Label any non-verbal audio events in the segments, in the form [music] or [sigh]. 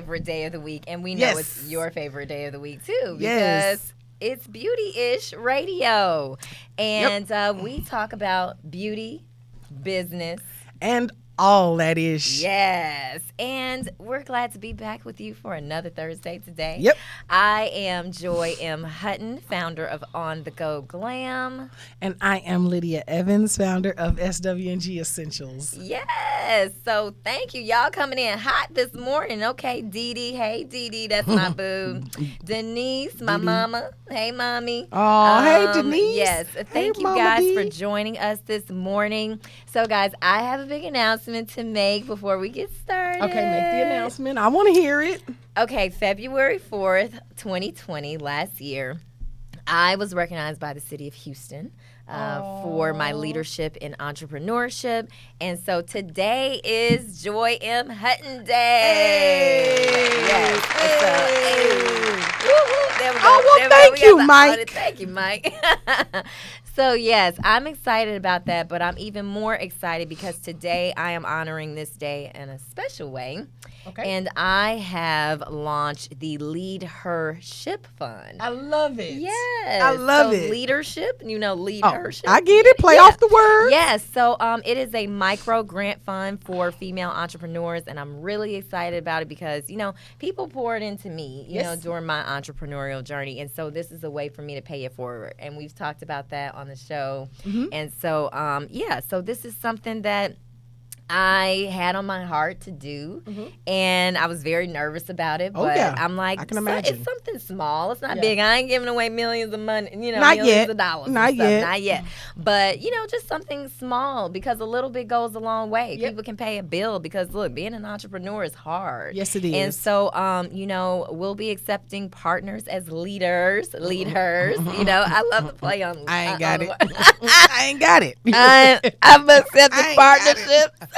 favorite day of the week, and we know Yes. it's your favorite day of the week too because Yes. it's Beauty Ish Radio, and uh, we talk about beauty, business. And all that is. Yes, and we're glad to be back with you for another Thursday today. Yep. I am Joy M. Hutton, founder of On the Go Glam. And I am Lydia Evans, founder of SWNG Essentials. Yes. So thank you. Y'all coming in hot this morning. Okay, Dee Dee. Hey, Dee Dee. That's my [laughs] boo. Denise, my mama. Hey, mommy. Oh, hey, Um, Denise. Yes. Thank Hey, you Mama guys D. for joining us this morning. So, guys, I have a big announcement to make before we get started. Okay, make the announcement. I want to hear it. Okay, February 4th, 2020, last year, I was recognized by the city of Houston uh, for my leadership in entrepreneurship. And so today is Joy M. Hutton Day. Yes. it's a- hey. There we go. Oh, well, There thank We you, Mike. audit. Thank you, Mike. [laughs] so, yes, I'm excited about that, but I'm even more excited because today I am honoring this day in a special way. Okay. And I have launched the Lead Her Ship Fund. I love it. Yes. I love so it. Leadership, you know, lead Oh. I get it. Play Yeah. off the word. Yes, so um, it is a micro grant fund for female entrepreneurs, and I'm really excited about it because you know people poured into me, you know, during my entrepreneurial journey, and so this is a way for me to pay it forward. And we've talked about that on the show, Mm-hmm. and so um, yeah, so this is something that. I had on my heart to do, and I was very nervous about it. Mm-hmm. Oh, but yeah. I'm like, I can "So- imagine." It's something small. It's not Yeah. big. I ain't giving away millions of money. You know, Not millions yet. of dollars. Not yet. Not yet. But you know, just something small because a little bit goes a long way. Yep. People can pay a bill because look, being an entrepreneur is hard. Yes, it is. And so, um, you know, we'll be accepting partners as leaders, Mm-hmm. leaders. You know, I love to play on. [laughs] I ain't on got it. [laughs] I ain't got it. [laughs] I, I'm accepting I ain't got partnerships.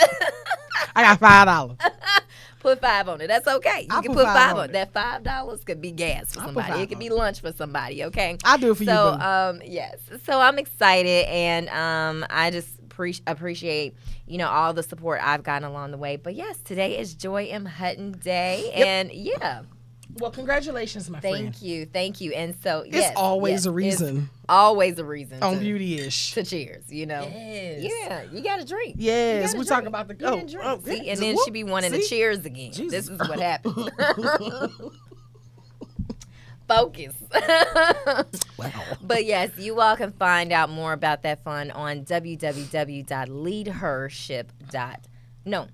I got five dollars. [laughs] put five on it. That's okay. You I'll can put five five on it. That five dollars could be gas for I'll somebody. It could be lunch for somebody. Okay. I'll do it for you, so, um, yes. So I'm excited, and um, I just pre- appreciate you know all the support I've gotten along the way. But yes, today is Joy M Hutton Day, Yep. and yeah, Well, congratulations, my thank friend. Thank you, thank you. And so It's yes, always yes, a reason always a reason on to, beauty ish. to cheers. You know. Yes. Yeah, you got to drink. Yes, we talk about the oh, drink. oh, See, and then whoop, she be wanting see? to cheers again. Jesus. This is what happened. [laughs] Focus. Wow. But yes, you all can find out more about that fund on www.leadhership. No,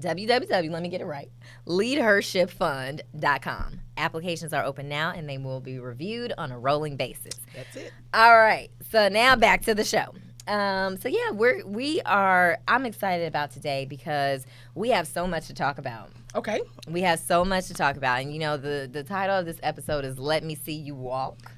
www. Let me get it right. Leadhershipfund.com. Applications are open now, and they will be reviewed on a rolling basis. That's it. All right. So now back to the show. Um, so yeah, we're we are. I'm excited about today because we have so much to talk about. Okay. We have so much to talk about, and you know the the title of this episode is "Let Me See You Walk."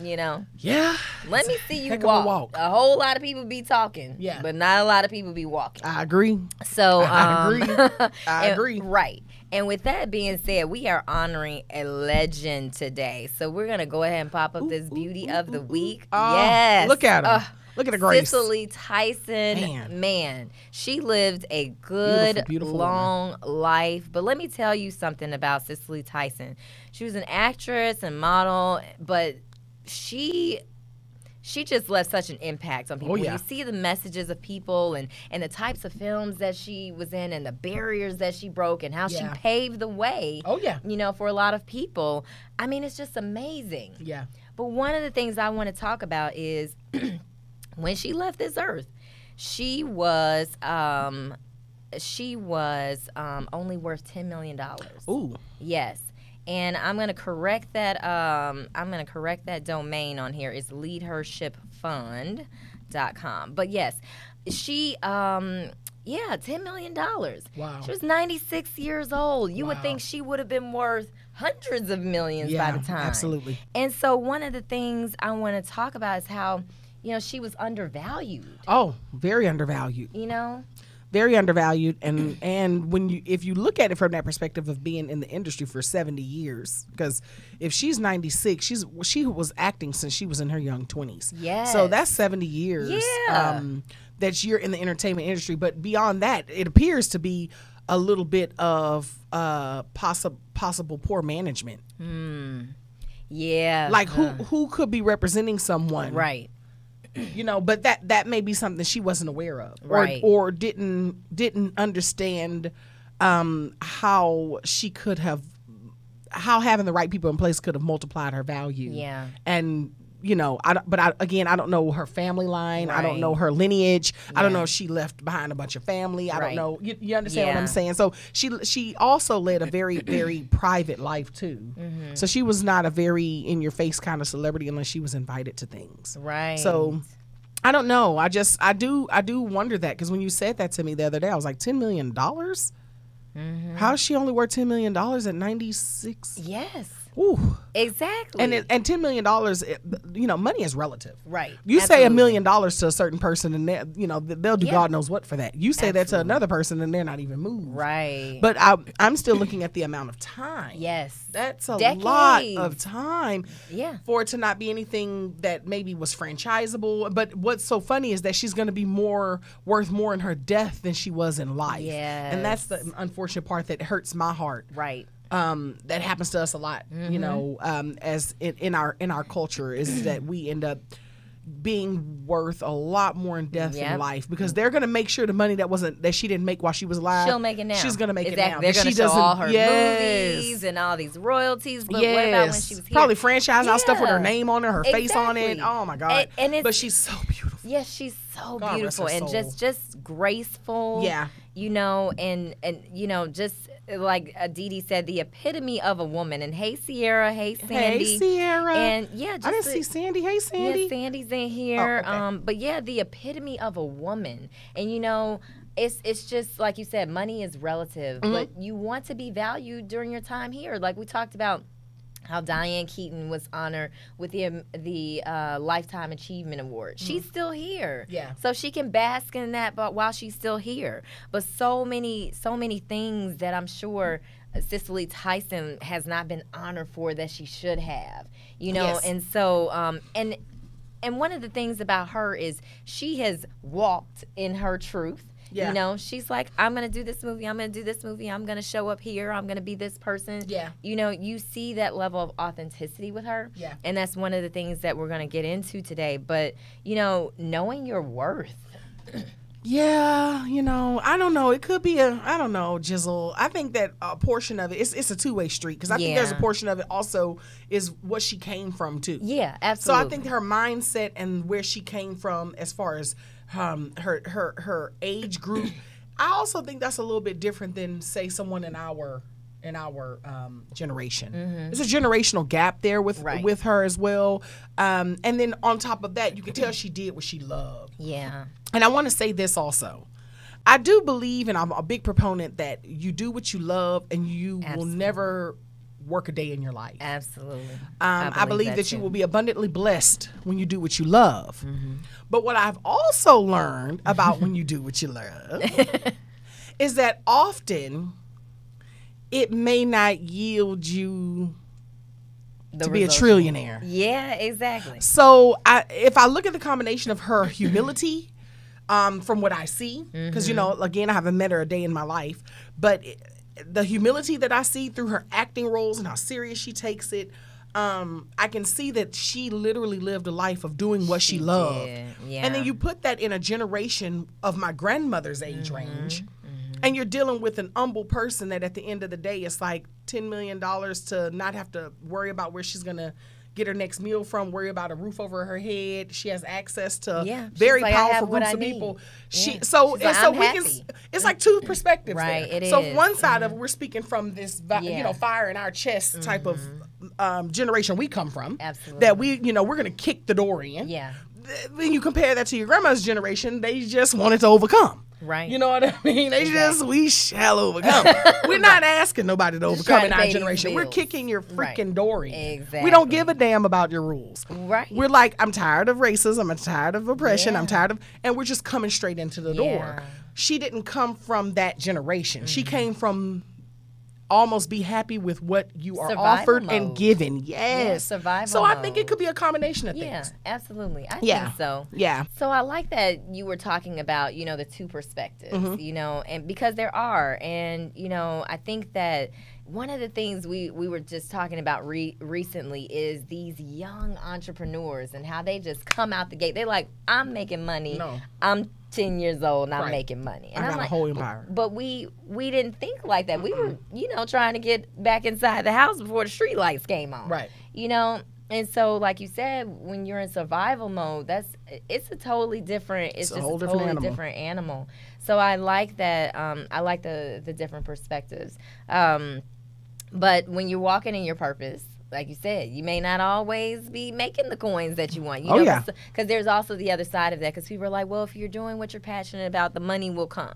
You know, Yeah. let me see you of a walk. walk. A whole lot of people be talking, Yeah. but not a lot of people be walking. I agree. So I um, agree. [laughs] I and- agree. Right. And with that being said, we are honoring a legend today. So we're gonna go ahead and pop up this beauty of the week. Oh, yes. Look at her. Ugh. look at the grace. Cicely Tyson, Man. man. she lived a good, Beautiful, beautiful woman. long life. But let me tell you something about Cicely Tyson. She was an actress and model, but she she just left such an impact on people. Oh, When yeah. you see the messages of people and and the types of films that she was in and the barriers that she broke and how Yeah. she paved the way, Oh yeah. you know, for a lot of people. I mean, it's just amazing. Yeah. But one of the things I want to talk about is [clears throat] when she left this earth, she was um she was um only worth 10 million dollars. Ooh. Yes. And I'm going to correct that um I'm to correct that domain on here. It's leadhershipfund.com. But yes, she um yeah, 10 million dollars. Wow. She was 96 years old. You would think she would have been worth hundreds of millions Yeah. by the time. Absolutely. And so one of the things I want to talk about is how, you know, she was undervalued, Oh, very undervalued. you know? Very undervalued. And and when you if you look at it from that perspective of being in the industry for 70 years because if she's 96 she's she was acting since she was in her young 20s yeah so that's 70 years Yeah. um, that you're in the entertainment industry. But beyond that it appears to be a little bit of uh possible possible poor management. Yeah. like who who could be representing someone right. You know but that that may be something she wasn't aware of Right. or or didn't didn't understand um how she could have how having the right people in place could have multiplied her value Yeah. and you know i but I, again i don't know her family line i don't know her lineage i don't know if she left behind a bunch of family i Right. don't know you, you understand what i'm saying so she she also led a very very [clears throat] private life too Mm-hmm. so she was not a very in your face kind of celebrity unless she was invited to things Right. so I don't know. I just I do I do wonder that because when you said that to me the other day, I was like ten million dollars. Mm-hmm. How is she only worth ten million dollars at ninety six? Yes. Ooh, Exactly. and it, and ten million dollars, you know, money is relative. right. You say a million dollars to a certain person, and they, you know they'll do Yeah. God knows what for that. You say that to another person, and they're not even moved. Right. But I, I'm still looking at the amount of time. yes. That's a lot of time Yeah. for it to not be anything that maybe was franchisable. But what's so funny is that she's going to be more worth more in her death than she was in life. Yeah. And that's the unfortunate part that hurts my heart. Right. Um, that happens to us a lot, Mm-hmm. you know, um, as in, in our in our culture is [clears throat] that we end up being worth a lot more in death than Yep. life because they're gonna make sure the money that wasn't that she didn't make while she was alive She'll make it now. she's gonna make exactly. it now They're gonna she show doesn't- all her yes. movies and all these royalties. But yes. what about when she was here? Probably franchise out stuff with her name on it, her face on it. Oh my god! And- and it's- but she's so beautiful. Yes, she's so God beautiful and just just graceful. Yeah. You know, and and you know, just like Aditi said, the epitome of a woman. And hey, Sierra. Hey, Sandy. Hey, Sierra. And yeah, just I didn't the- see Sandy. Hey, Sandy. Yeah, Sandy's in here. Oh, okay. Um, but yeah, the epitome of a woman. And you know, it's it's just like you said, money is relative, Mm-hmm. but you want to be valued during your time here. Like we talked about how Diane Keaton was honored with the um, the uh, Lifetime Achievement Award. She's still here. Mm-hmm. Yeah. So she can bask in that, but while she's still here. But so many so many things that I'm sure. Cicely Tyson has not been honored for that she should have, you know, Yes. and so um, and and one of the things about her is she has walked in her truth. Yeah. You know, she's like, I'm gonna do this movie. I'm gonna do this movie. I'm gonna show up here. I'm gonna be this person. Yeah. You know, you see that level of authenticity with her. Yeah. And that's one of the things that we're gonna get into today. But you know, knowing your worth. [clears throat] Yeah, you know, I don't know. It could be a, I don't know, Jizzle. I think that a portion of it, it's, it's a two way street because I think there's a portion of it also is what she came from too. Yeah, absolutely. So. I think her mindset and where she came from, as far as um, her her her age group, I also think that's a little bit different than say someone in our in our um, generation. There's a generational gap there with Mm-hmm. Right. with her as well. Um, and then on top of that, you can tell she did what she loved. Yeah. And I want to say this also. I do believe, and I'm a big proponent that you do what you love, and you will never work a day in your life. Absolutely. Um, I believe, that, you will be abundantly blessed when you do what you love. Mm-hmm. But what I've also learned about when you do what you love [laughs] is that often it may not yield you The to be a trillionaire. Yeah, exactly. So I, if I look at the combination of her humility, um, from what I see, because you know, again, I haven't met her a day in my life, but the humility that I see through her acting roles and how serious she takes it, um, I can see that she literally lived a life of doing what she, loved. did, And then you put that in a generation of my grandmother's age range. And you're dealing with an humble person that at the end of the day, it's like $10 million to not have to worry about where she's going to get her next meal from, worry about a roof over her head. She has access to Yeah, very like, powerful groups of need." people. She Yeah. so She's like, and so "I'm we can. It's like two perspectives, Right, there. it so is. one side of it, we're speaking from this, vi- you know, fire in our chest type of um, generation we come from. Absolutely. That we, you know, we're gonna kick the door in Yeah. th- when you compare that to your grandma's generation, they just wanted to overcome. Right. You know what I [laughs] mean? They just we shall overcome. [laughs] We're not asking nobody to overcome in our generation. We're kicking your Right. freaking door in. Exactly. We don't give a damn about your rules. Right. We're like, I'm tired of racism. I'm tired of oppression. I'm tired of, and we're just coming straight into the door. She didn't come from that generation. She Mm-hmm. came from almost be happy with what you are Survival offered and given. Yes. survival So I think it could be a combination of Yeah, things. Yeah, absolutely. I Yeah. think so. Yeah. So I like that you were talking about, you know, the two perspectives, Mm-hmm. you know, and because there are, and you know, I think that one of the things we we were just talking about re- recently is these young entrepreneurs and how they just come out the gate. They're like, I'm making money. No. I'm 10 years old and I'm Right. making money. And I am a like, whole empire. but we we didn't think like that. We were, you know, trying to get back inside the house before the street lights came on. Right. You know, and so like you said, when you're in survival mode, that's it's a totally different. It's, It's a just whole a different totally animal. different animal. So I like that. Um, I like the the different perspectives. Um, but when you're walking in your purpose. Like you said, you may not always be making the coins that you want. You Oh, know, yeah. Because there's also the other side of that. Because people are like, well, if you're doing what you're passionate about, the money will come.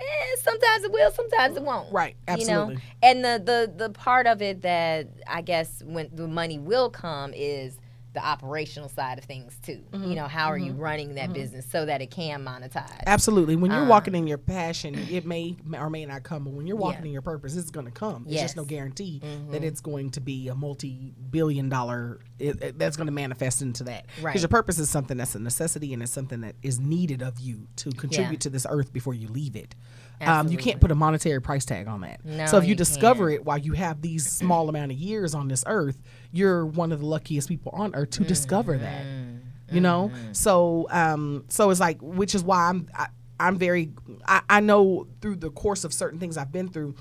Eh, sometimes it will, sometimes it won't. Right. Absolutely. You know? And the, the the part of it that I guess when the money will come is the operational side of things too. Mm-hmm. You know, how are you running that business so that it can monetize? Absolutely. When you're Uh, walking in your passion, it may or may not come, but when you're walking Yeah. in your purpose, it's going to come. It's just no guarantee that Mhm. it's going to be a multi-billion dollar. It, it- that's going to manifest into that. Because Right. your purpose is something that's a necessity and it's something that is needed of you to contribute to this earth before you leave it. Um, you can't put a monetary price tag on that. No, so if you, you discover can't. it while you have these small amount of years on this earth, you're one of the luckiest people on earth to discover that Mm-hmm. you know so um so it's like which is why i'm I, i'm very I, I know through the course of certain things i've been through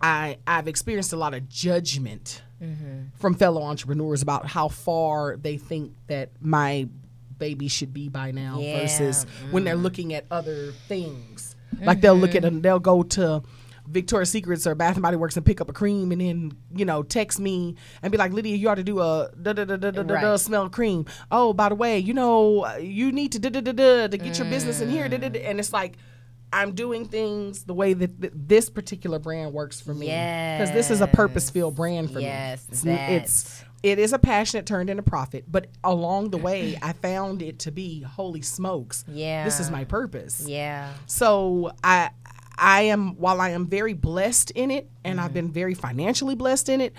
i i've experienced a lot of judgment Mm-hmm. from fellow entrepreneurs about how far they think that my baby should be by now Yeah. Mm-hmm. versus when they're looking at other things like they'll look at mm-hmm. and they'll go to Victoria's Secrets or Bath and Body Works and pick up a cream and then you know text me and be like Lydia you ought to do a da da da da da da da Right. smell cream. Oh by the way you know you need to da da da da to get your business in here. Da, da, da. Mm. and it's like I'm doing things the way that th- this particular brand works for me. Because this is a purpose filled brand for Yes, me it's, n- it's it is a passion that turned into profit but along the way [laughs] I found it to be holy smokes Yeah. this is my purpose Yeah. so I I am while I am very blessed in it and I've been very financially blessed in it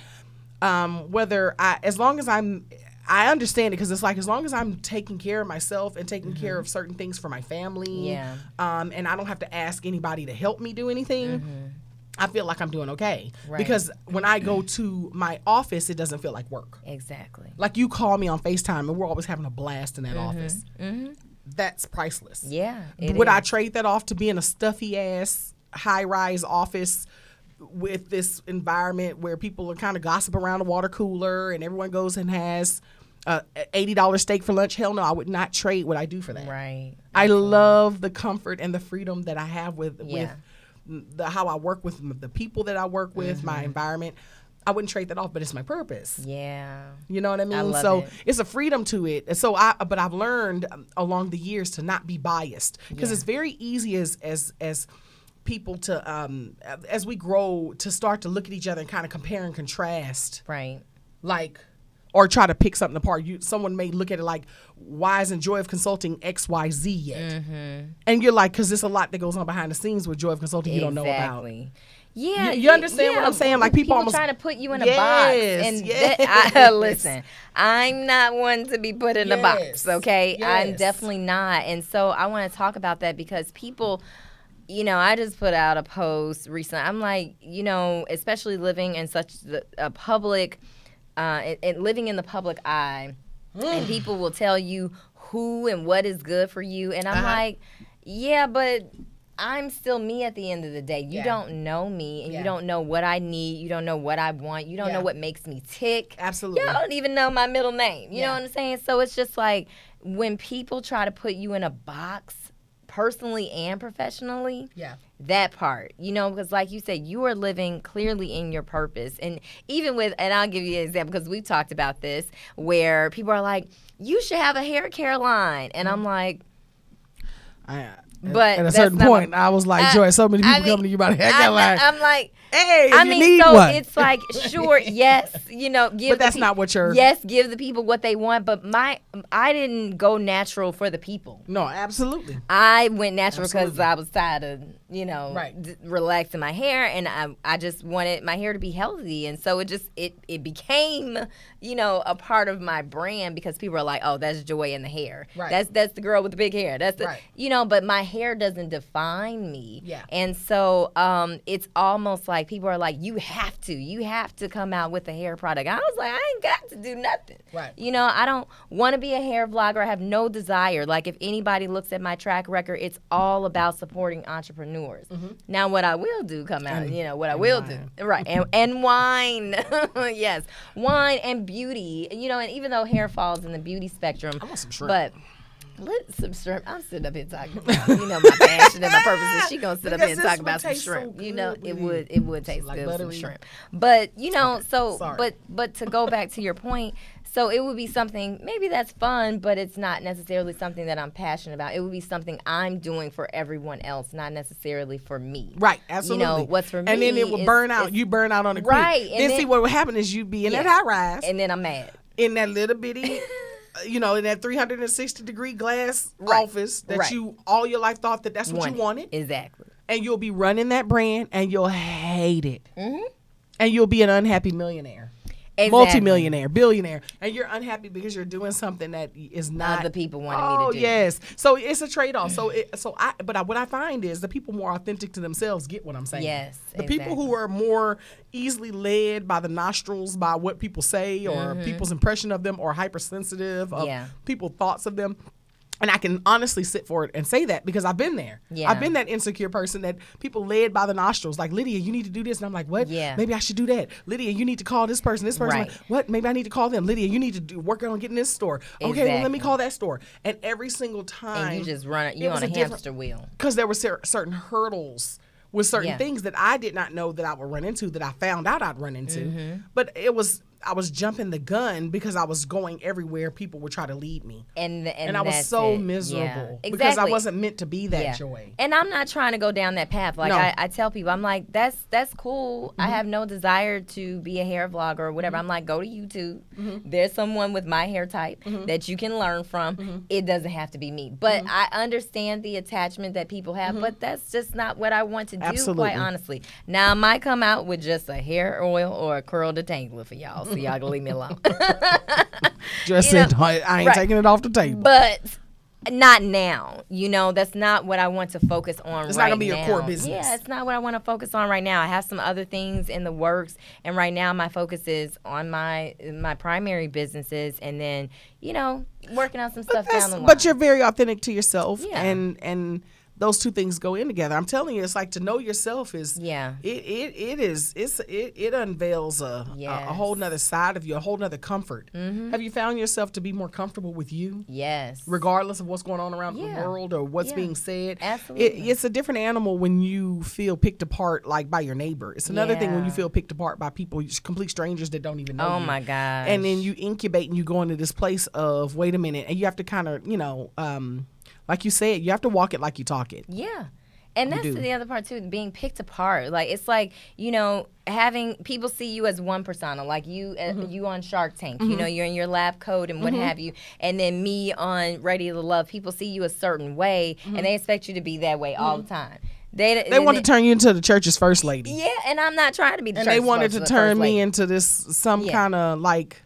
um whether I as long as I'm I understand it because it's like as long as I'm taking care of myself and taking care of certain things for my family Yeah. um and I don't have to ask anybody to help me do anything I feel like I'm doing okay Right. because when I go to my office it doesn't feel like work Exactly. like you call me on FaceTime and we're always having a blast in that office that's priceless Yeah. would I trade that off to be in a stuffy ass high rise office with this environment where people are kind of gossip around the water cooler and everyone goes and has a eighty dollar steak for lunch? Hell no, I would not trade what I do for that. Right. I love the comfort and the freedom that I have with Yeah. with the how I work with the people that I work with, Mm-hmm. my environment. I wouldn't trade that off, but it's my purpose. Yeah. You know what I mean? love so it. it's a freedom to it. And So I, but I've learned um, along the years to not be biased because Yeah. it's very easy as as as people to um as we grow to start to look at each other and kind of compare and contrast Right. like or try to pick something apart. You someone may look at it like, why isn't Joy of Consulting X Y Z yet? Mm-hmm. And you're like, because there's a lot that goes on behind the scenes with Joy of Consulting you don't know about. Exactly. Yeah, You- you understand what I'm saying? Like, people almost- trying to put you in a Yes, box, and that, I, yes. [laughs] listen, I'm not one to be put in a box. Yes, Okay, I'm definitely not, and so I want to talk about that because people. You know, I just put out a post recently. I'm like, you know, especially living in such the, a public, uh, and, and living in the public eye, Mm. and people will tell you who and what is good for you, and I'm Uh-huh. like, yeah, but I'm still me at the end of the day. You Yeah. don't know me, and Yeah. you don't know what I need. You don't know what I want. You don't Yeah. know what makes me tick. Absolutely. Y'all don't even know my middle name. You know what I'm saying? So it's just like when people try to put you in a box, personally and professionally, Yeah. that part, you know, because like you said, you are living clearly in your purpose. And even with, and I'll give you an example because we've talked about this, where people are like, you should have a hair care line. And Mm-hmm. I'm like, I, But at a certain point, my- I was like, I- Joy, so many people I mean, coming to you about hair heck I'm, I'm like, hey, I you mean, so one. it's like, sure, [laughs] yes, you know, give. But that's peop- not what you're- Yes, give the people what they want, but my, I didn't go natural for the people. no, absolutely. I went natural because I was tired of, you know, Right. d- relaxing my hair, and I, I just wanted my hair to be healthy, and so it just, it, it became, you know, a part of my brand because people are like, oh, that's Joy in the hair. Right. That's that's the girl with the big hair. That's the, Right. you know, but my hair doesn't define me. Yeah. And so um, it's almost like people are like, you have to, you have to come out with a hair product. I was like, I ain't got to do nothing. Right. You know, I don't want to be a hair vlogger. I have no desire. Like, if anybody looks at my track record, it's all about supporting entrepreneurs. Mm-hmm. Now, what I will do come out, you know, what I will wine. do, right? And and wine, [laughs] yes, wine and beauty. You know, and even though hair falls in the beauty spectrum, I want some shrimp. but. Let some shrimp. I'm sitting up here talking about, you know, my passion and my purpose is she gonna sit up here and talk about some taste so shrimp. you know, it would it. would taste Like good with some shrimp. But you know, so Sorry. but but to go back to your point, so it would be something maybe that's fun, but it's not necessarily something that I'm passionate about. It would be something I'm doing for everyone else, not necessarily for me. Right, absolutely. You know, what's for and then it will burn out. You burn out on the Right, quick. and Then, then- see what would happen is you'd be in that high rise And then I'm mad. in that little bitty, [laughs] you know, in that 360 degree glass Right. office that Right. you all your life thought that that's what Want you wanted, Exactly. and you'll be running that brand and you'll hate it, Mhm. and you'll be an unhappy millionaire. Exactly. Multi-millionaire, billionaire, and you're unhappy because you're doing something that is not Other people wanted oh, me to do. yes. So it's a trade-off. So it, so I but I, what I find is the people more authentic to themselves get what I'm saying. Yes, The people who are more easily led by the nostrils by what people say or people's impression of them or hypersensitive of Mm-hmm. Yeah. people's thoughts of them. And I can honestly sit for it and say that because I've been there. Yeah. I've been that insecure person that people led by the nostrils, like Lydia, you need to do this, and I'm like, what? Yeah. Maybe I should do that. Lydia, you need to call this person. This person, Right. like, what? Maybe I need to call them. Lydia, you need to do work on getting this store. Okay, well, let me call that store. And every single time, And you just run it you was on a, different- hamster wheel. because there were cer- certain hurdles with certain Yeah. things that I did not know that I would run into that I found out I'd run into. Mm-hmm. But it was I was jumping the gun because I was going everywhere people would try to lead me. And and, And, I was so it. miserable Yeah. because I wasn't meant to be that Yeah. joy. And I'm not trying to go down that path. Like No. I, I tell people, I'm like, that's that's cool. Mm-hmm. I have no desire to be a hair vlogger or whatever. I'm like, go to YouTube. Mm-hmm. There's someone with my hair type that you can learn from. Mm-hmm. It doesn't have to be me. But I understand the attachment that people have, but that's just not what I want to do, Mm-hmm. Absolutely. quite honestly. Now I might come out with just a hair oil or a curl detangler for y'all, can leave me alone. [laughs] Just You know, said, I ain't right. taking it off the table. but not now. You know, that's not what I want to focus on It's not gonna be your core business. Yeah, it's not what I want to focus on right now. I have some other things in the works, and right now my focus is on my my primary businesses, and then you know working on some stuff down the line. but you're very authentic to yourself, Yeah. and and those two things go in together. I'm telling you, it's like to know yourself is Yeah. It it, it is it's it, it unveils a, a a Mm-hmm. whole nother side of you, a whole nother comfort. Have you found yourself to be more comfortable with you? yes, regardless of what's going on around Yeah. the world or what's Yeah. being said. Absolutely. It, it's a different animal when you feel picked apart like by your neighbor. It's another thing when you feel picked apart by people, complete strangers that don't even know Oh you. my gosh. And then you incubate and you go into this place of wait a minute, and you have to kind of you know, um, like you said, you have to walk it like you talk it. Yeah. And that's do. the other part too, being picked apart. Like it's like you know having people see you as one persona, like you uh, Mm-hmm. you on Shark Tank. You know you're in your lab coat and what have you, and then me on Ready to Love. People see you a certain way, and they expect you to be that way all the time. They Mm-hmm. They want to turn you into the church's first lady. Yeah, and I'm not trying to be. The and they wanted to first turn lady. me into this some Yeah. kind of like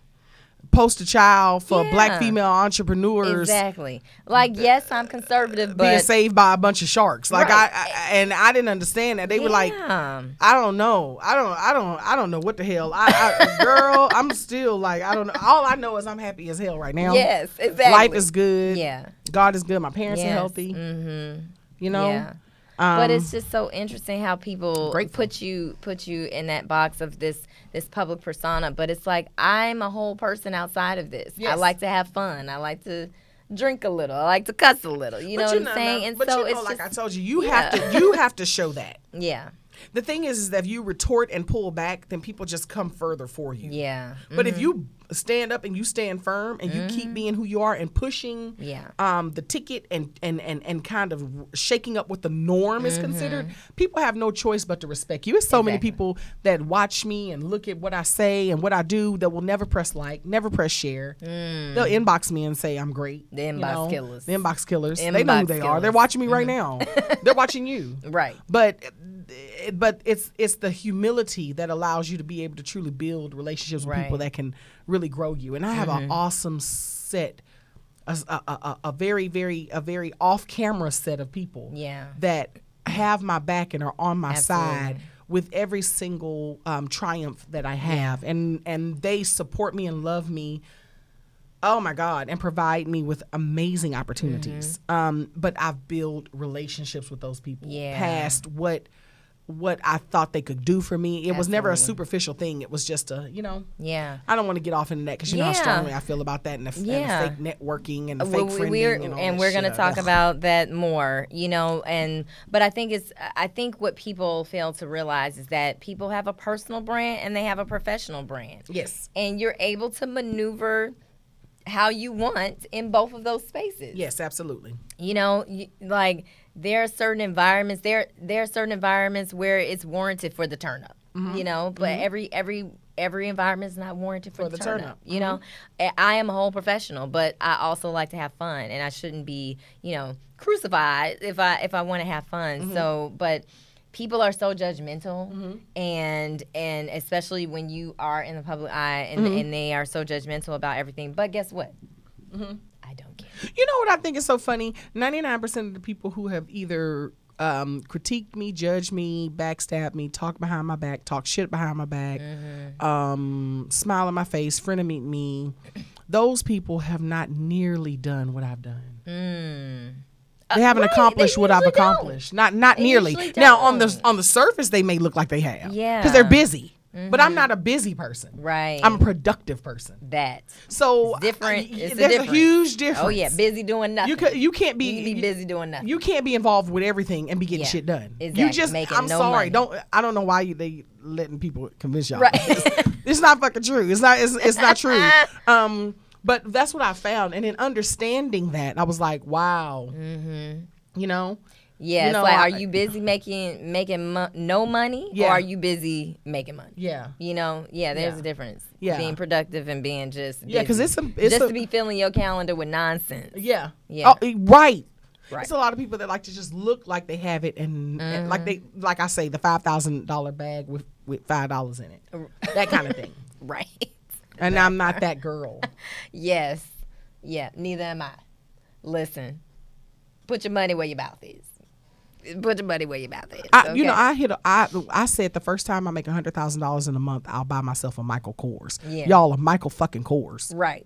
poster child for black female entrepreneurs Exactly. Like yes, I'm conservative, being but saved by a bunch of sharks. Like Right. I, I and I didn't understand that. They were like, I don't know. I don't. I don't. I don't know what the hell. I, I [laughs] girl, I'm still like I don't know. All I know is I'm happy as hell right now. Yes, exactly. Life is good. Yeah. God is good. My parents are healthy. Mm-hmm. You know. Yeah. Um, but it's just so interesting how people Grateful. put you put you in that box of this this public persona. But it's like I'm a whole person outside of this. I like to have fun. I like to drink a little. I like to cuss a little. You know but what I'm saying? no, and but so you know, it's like just I told you, you yeah. have to. You have to show that. [laughs] yeah. The thing is, is that if you retort and pull back, then people just come further for you. Yeah. But if mm-hmm. you stand up and you stand firm and you keep mm-hmm. being who you are and pushing Yeah. um, the ticket and, and, and, and kind of shaking up what the norm is considered, mm-hmm. people have no choice but to respect you. It's so many people that watch me and look at what I say and what I do that will never press like, never press share. Mm. They'll inbox me and say I'm great. The you inbox know? killers. The inbox killers. they know who Inbox they are. They're watching me right now. They're watching you. [laughs] Right. But but it's it's the humility that allows you to be able to truly build relationships with people that can really grow you. And I have an awesome set, a, a, a, a very very a very off camera set of people. Yeah. That have my back and are on my Absolutely. side with every single um, triumph that I have, and and they support me and love me oh my god and provide me with amazing opportunities um but i've built relationships with those people Yeah. past what what i thought they could do for me. It was never a superficial thing. It was just a you know Yeah. i don't want to get off into that because you know how strongly i feel about that and the, and the fake networking and the We- fake we- friending we're and, and we're going to talk about that more you know and but i think it's i think what people fail to realize is that people have a personal brand and they have a professional brand. Yes. And you're able to maneuver how you want in both of those spaces. Yes absolutely. You know you, like there are certain environments there there are certain environments where it's warranted for the turn up Mm-hmm. you know but every every every environment is not warranted for, For the, the turn turn up up. you know Mm-hmm. A- i am a whole professional but i also like to have fun and i shouldn't be you know crucified if i if i want to have fun Mm-hmm. so but people are so judgmental and and especially when you are in the public eye and, Mm-hmm. and they are so judgmental about everything but guess what Mm-hmm. I don't care You know what I think is so funny? 99% of the people who have either um, critiqued me, judged me, backstabbed me, talked behind my back, talked shit behind my back, um, smile on my face, frenemy me, those people have not nearly done what I've done. They haven't Mm. right, accomplished they what I've usually don't. accomplished. Not not They nearly. Now on the on the surface they may look like they have. Yeah. Because they're busy. But I'm not a busy person. right I'm a productive person. that So It's different. I- It's a there's a, difference. huge difference. Oh yeah, busy doing nothing. You can you can't be You can be busy doing nothing. You can't be involved with everything and be getting Yeah, shit done. You just Making I'm no sorry. money. Don't I don't know why you they letting people convince y'all. Right. It's, it's not fucking true. It's not it's, it's not true. [laughs] Um but that's what I found and in understanding that I was like, wow. Mm-hmm. You know? Yeah, you it's know, like, I- are you busy making making mo- no money, Yeah. or are you busy making money? Yeah. You know, yeah, there's Yeah. a difference. Yeah. being productive and being just yeah, because it's a- it's just a- to be filling your calendar with nonsense. Yeah. Yeah. Oh, right. Right. It's a lot of people that like to just look like they have it and, and like they mm-hmm. like I say the five thousand dollar bag with with five dollars in it, that kind of thing. [laughs] Right. And I'm not that girl. [laughs] yes. Yeah. Neither am I. Listen. Put your money where your mouth is. Put your money where your mouth is. I, You know. I hit. A, I I said the first time I make hundred thousand dollars in a month, I'll buy myself a Michael Kors. Yeah. Y'all a Michael fucking Kors. right.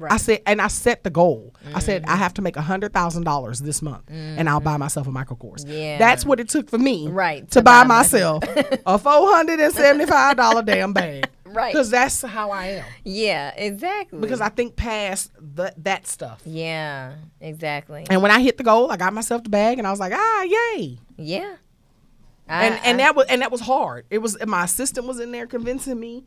Right. I said, and I set the goal. I said Mm-hmm. I have to make hundred thousand dollars this month, and I'll buy myself a Michael Kors. Yeah. that's what it took for me, Right, to, to buy, buy myself [laughs] a four hundred and seventy five dollar damn bag. Right. because that's how I am. yeah. Exactly. Because I think past the, that stuff. Yeah. Exactly. And when I hit the goal, I got myself the bag, and I was like, ah, yay! Yeah. and I- and I- that was and that was hard. It was my assistant was in there convincing me.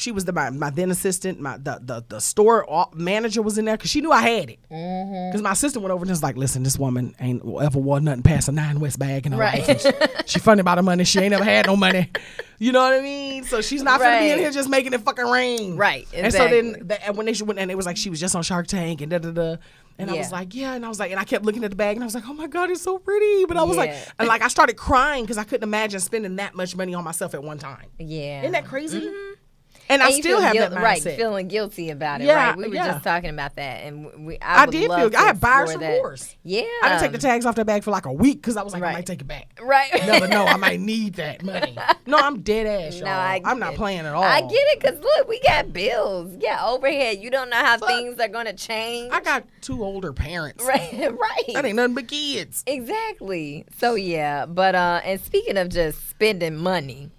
She was the my, my then assistant. My the the, the store manager was in there because she knew I had it. Because Mm-hmm. my assistant went over and was like, "Listen, this woman ain't ever wore nothing past a nine West bag in her Right. And [laughs] She, she funny about her money. She ain't ever had no money. You know what I mean? So she's not gonna be in here just making it fucking rain. Right, And so then the, and when they went and it was like she was just on Shark Tank and da da da. And I was like, yeah, and I was like, and I kept looking at the bag, and I was like, oh my god, it's so pretty. But I was like, and like I started crying because I couldn't imagine spending that much money on myself at one time. yeah. Isn't that crazy? And, I And you still have guilt- that mindset. right, feeling guilty about it. Yeah, right, we were yeah. just talking about that, and we. I, I, did love feel. to I had buyer's remorse. Yeah, I didn't take the tags off that bag for like a week because I was like, I might take it back. right. Never know. I might [laughs] need that money. No, I'm dead ass. Y'all. No, I I'm not it. playing at all. I get it because look, we got bills. Yeah, overhead. You don't know how things are gonna change. I got two older parents. right, [laughs] right. That ain't nothing but kids. Exactly. So yeah, but uh, and speaking of just spending money,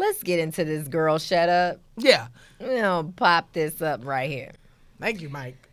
let's get into this girl. Shut up. Yeah. You know, pop this up right here. Thank you, Mike.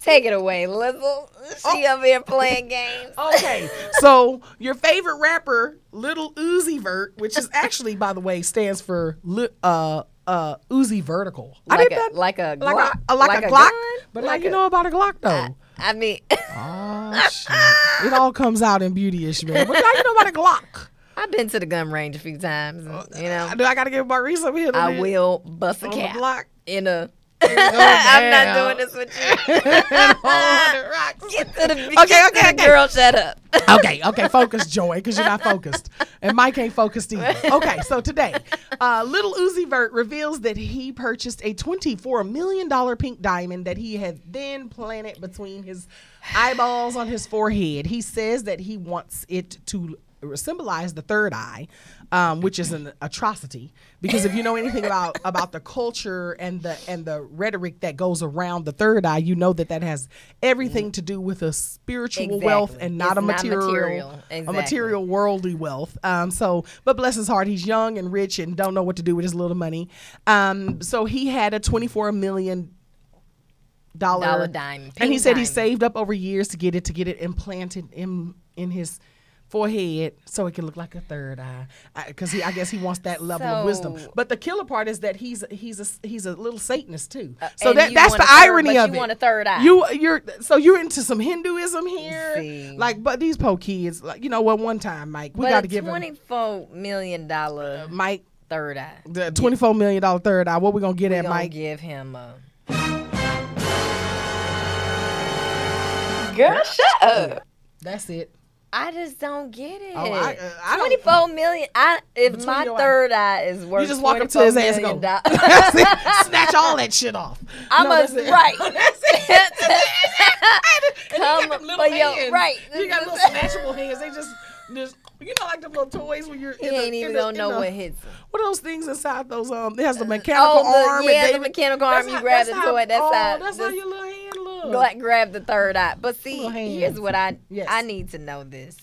Take it away, Lizzle. She over here playing [laughs] games. Okay, so your favorite rapper, Lil Uzi Vert, which is actually, by the way, stands for uh uh Uzi Vertical. I Like did a that like a like Glock, a like, a, Glock. gun? But Like how you a- know about a Glock though? I mean, oh shit! It all comes out in beauty-ish, man. But how you know about a Glock? I've been to the gun range a few times. You know, Do I gotta give my research here? I will bust a cap Glock. in a. [laughs] Oh, [laughs] I'm not doing this with you. [laughs] Get to the, Okay, okay, the okay. girl. Shut up. okay, okay, focus, Joy, because you're not focused, and Mike ain't focused either. Okay, so today, uh, Lil Uzi Vert reveals that he purchased a 24 million dollar pink diamond that he had then planted between his eyeballs on his forehead. He says that he wants it to symbolize the third eye, um, which is an atrocity. Because if you know anything about [laughs] about the culture and the and the rhetoric that goes around the third eye, you know that that has everything to do with a spiritual wealth and not It's a not material, material. a material worldly wealth. Um, so, but bless his heart, he's young and rich and don't know what to do with his little money. Um, so he had a twenty-four million dollar Dollar diamond, and he said he saved up over years to get it to get it implanted in in his forehead so it can look like a third eye because he I guess he wants that level of wisdom. But the killer part is that he's he's a he's a little Satanist too. Uh, so that, that's the third- irony of you it. want a third eye. You you're so you're into some Hinduism here, See. like but these poor kids, like you know what? One time, Mike, we got to give him twenty-four million dollar Mike third eye. the twenty four million dollar third eye. What we gonna get We at, gonna Mike? give him a. Girl, shut up. That's it. I just don't get it. Oh, I- uh, I Twenty-four million. I if my third eye is worth You just walk up to his ass and go, [laughs] [laughs] snatch all that shit off. I'm No, a right. That's it. [laughs] Come little for your- hands. right. You got little snatchable hands. They just, just you know, like the little toys when you're. He in the, ain't in even the, gonna in know the- what hits him. What are those things inside those? Um, it has the mechanical Oh, the- arm. yeah, the mechanical arm, you grab the that's how- toy, that's oh, how- That's how your little. Like grab the third eye. But see, here's what I Yes. I need to know this.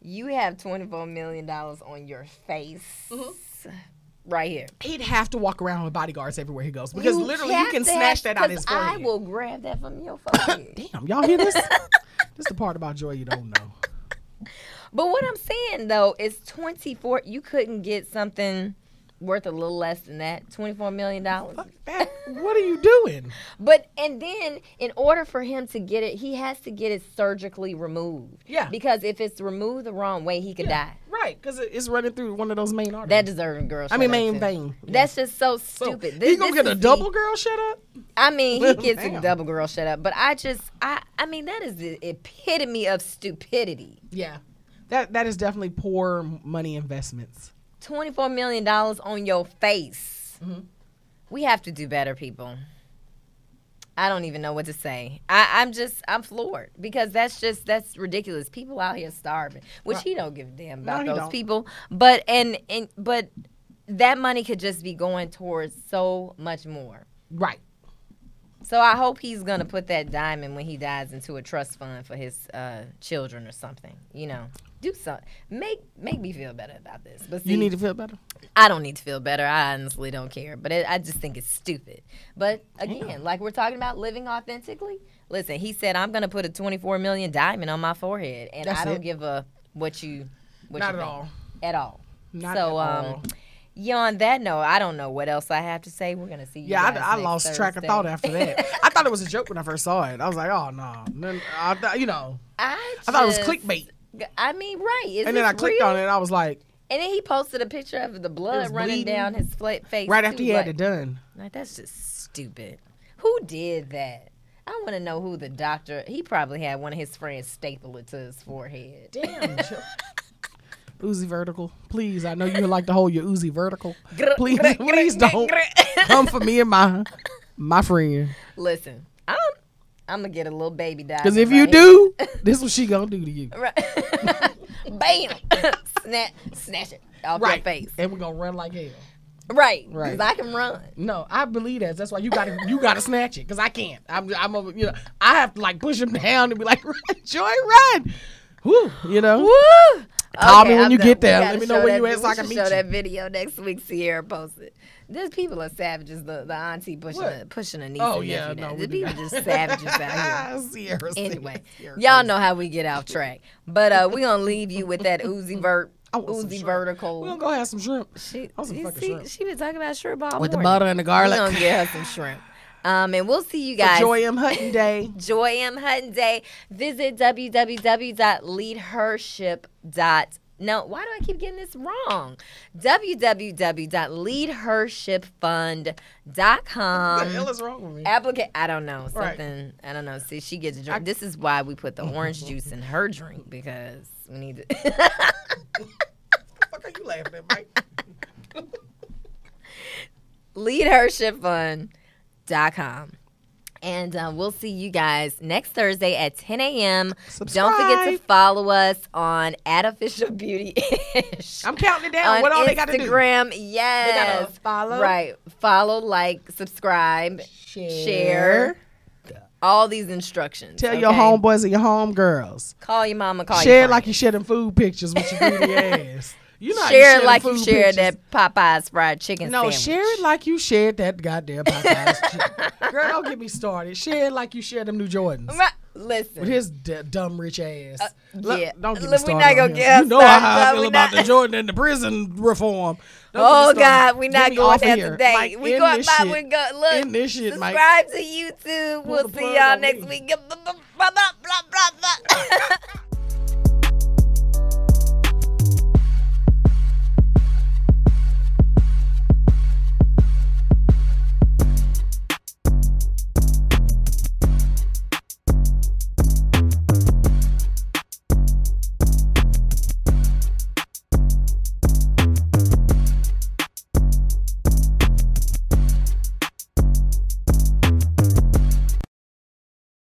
You have twenty four million dollars on your face, Mm-hmm. right here. He'd have to walk around with bodyguards everywhere he goes because literally you can snatch that out of his forehead. I will grab that from your [coughs] forehead. Damn, y'all hear this? [laughs] this is the part about joy you don't know. but what I'm saying though is twenty four. You couldn't get something worth a little less than that. Twenty four million dollars. What are you doing? [laughs] But and then in order for him to get it, he has to get it surgically removed. Yeah. Because if it's removed the wrong way, he could die. Right, because it's running through one of those main arteries. That deserving girl. I mean, main vein. Yeah. That's just so So, stupid. he gonna get a the- double girl shut up? I mean, he [laughs] gets Damn. a double girl shut up. But I just, I, I mean, that is the epitome of stupidity. Yeah. That that is definitely poor money investments. Twenty-four million dollars on your face. Mm-hmm. We have to do better, people. I don't even know what to say. I, I'm just, I'm floored because that's just, that's ridiculous. People out here starving, which Right. he don't give a damn about he those don't. people. But and and but that money could just be going towards so much more. Right. So I hope he's gonna put that diamond when he dies into a trust fund for his uh, children or something. You know, do something. Make make me feel better about this. But see, You need to feel better. I don't need to feel better. I honestly don't care. But it, I just think it's stupid. But again, like we're talking about living authentically. Listen, he said I'm gonna put a 24 million diamond on my forehead, and That's I don't it. give a what you what Not you at think. all. at all. Not so at um. all. Yeah, on that note, I don't know what else I have to say. We're gonna see. You Yeah, guys I, I next lost track of thought after that. I thought it was a joke when I first saw it. I was like, oh no. And Then I thought, you know, I, I thought it was clickbait. I mean, right? Is and then I clicked real? on it and I was like, And then he posted a picture of the blood running bleeding. down his face. right too, after he had like, it done. Like that's just stupid. Who did that? I want to know who the doctor. He probably had one of his friends staple it to his forehead. Damn. [laughs] Uzi vertical. Please, I know you like to hold your Uzi vertical. Please, please don't come for me and my my friend. Listen, I'm gonna get a little baby diamond. Because if you right do, [laughs] this is what she gonna do to you. right, [laughs] bam, [laughs] snatch, snatch it off your face. And we're gonna run like hell. Right, Right. Because I can run. No, I believe that. That's why you gotta you gotta snatch it. Cause I can't. I'm I'm a, you know I have to like push him down and be like, run, Joy, run. Woo, you know. Woo! Call me when I'm you done. get there. Let me know show where you at so I can meet show you. that video next week. Sierra posted. These people are savages. The the auntie pushing What? a, pushing a niece. Oh, yeah, no, The people just savages out here. [laughs] Sierra, Anyway, Sierra, y'all know how we get off track. But uh, we gonna leave you with that Uzi [laughs] vert, I want some Uzi vertical. We gonna go have some shrimp. She, some you see, shrimp. she been talking about shrimp all With the morning. butter and the garlic. We gonna get her some shrimp. Um, and we'll see you For guys. Joy M. Hutton Day. [laughs] Joy M. Hutton Day. Visit www.leadhership. No, why do I keep getting this wrong? www.leadhershipfund.com. What the hell is wrong with me? Applica- I don't know Right. something. I don't know. See, she gets a drink. this is why we put the orange [laughs] juice in her drink because we need to. What are you laughing at, Mike? [laughs] leadhershipfund.com. And uh, we'll see you guys next Thursday at 10 a.m. Don't forget to follow us on at official beauty ish. I'm counting it down. on what all they gotta do? Instagram, yes. follow. Right. Follow, like, subscribe, share. All these instructions. Tell your homeboys and your homegirls. Call your mama, call Share your like you share them food pictures with your greedy [laughs] ass. You know share it like you shared pictures. that Popeyes fried chicken No, sandwich. share it like you shared that goddamn Popeyes [laughs] chicken. Girl, don't get me started. Share it like you shared them New Jordans. Listen. With his d- dumb rich ass. Uh, yeah. Don't get me started. we not gonna get You know how I feel about the Jordan and the prison reform. Don't Oh get me started. God, we Get not going there here. today. Mike, we going by. We go look. End this shit, Mike. subscribe to YouTube. We'll see y'all next me. week. Blah, blah, blah, blah, blah. [laughs]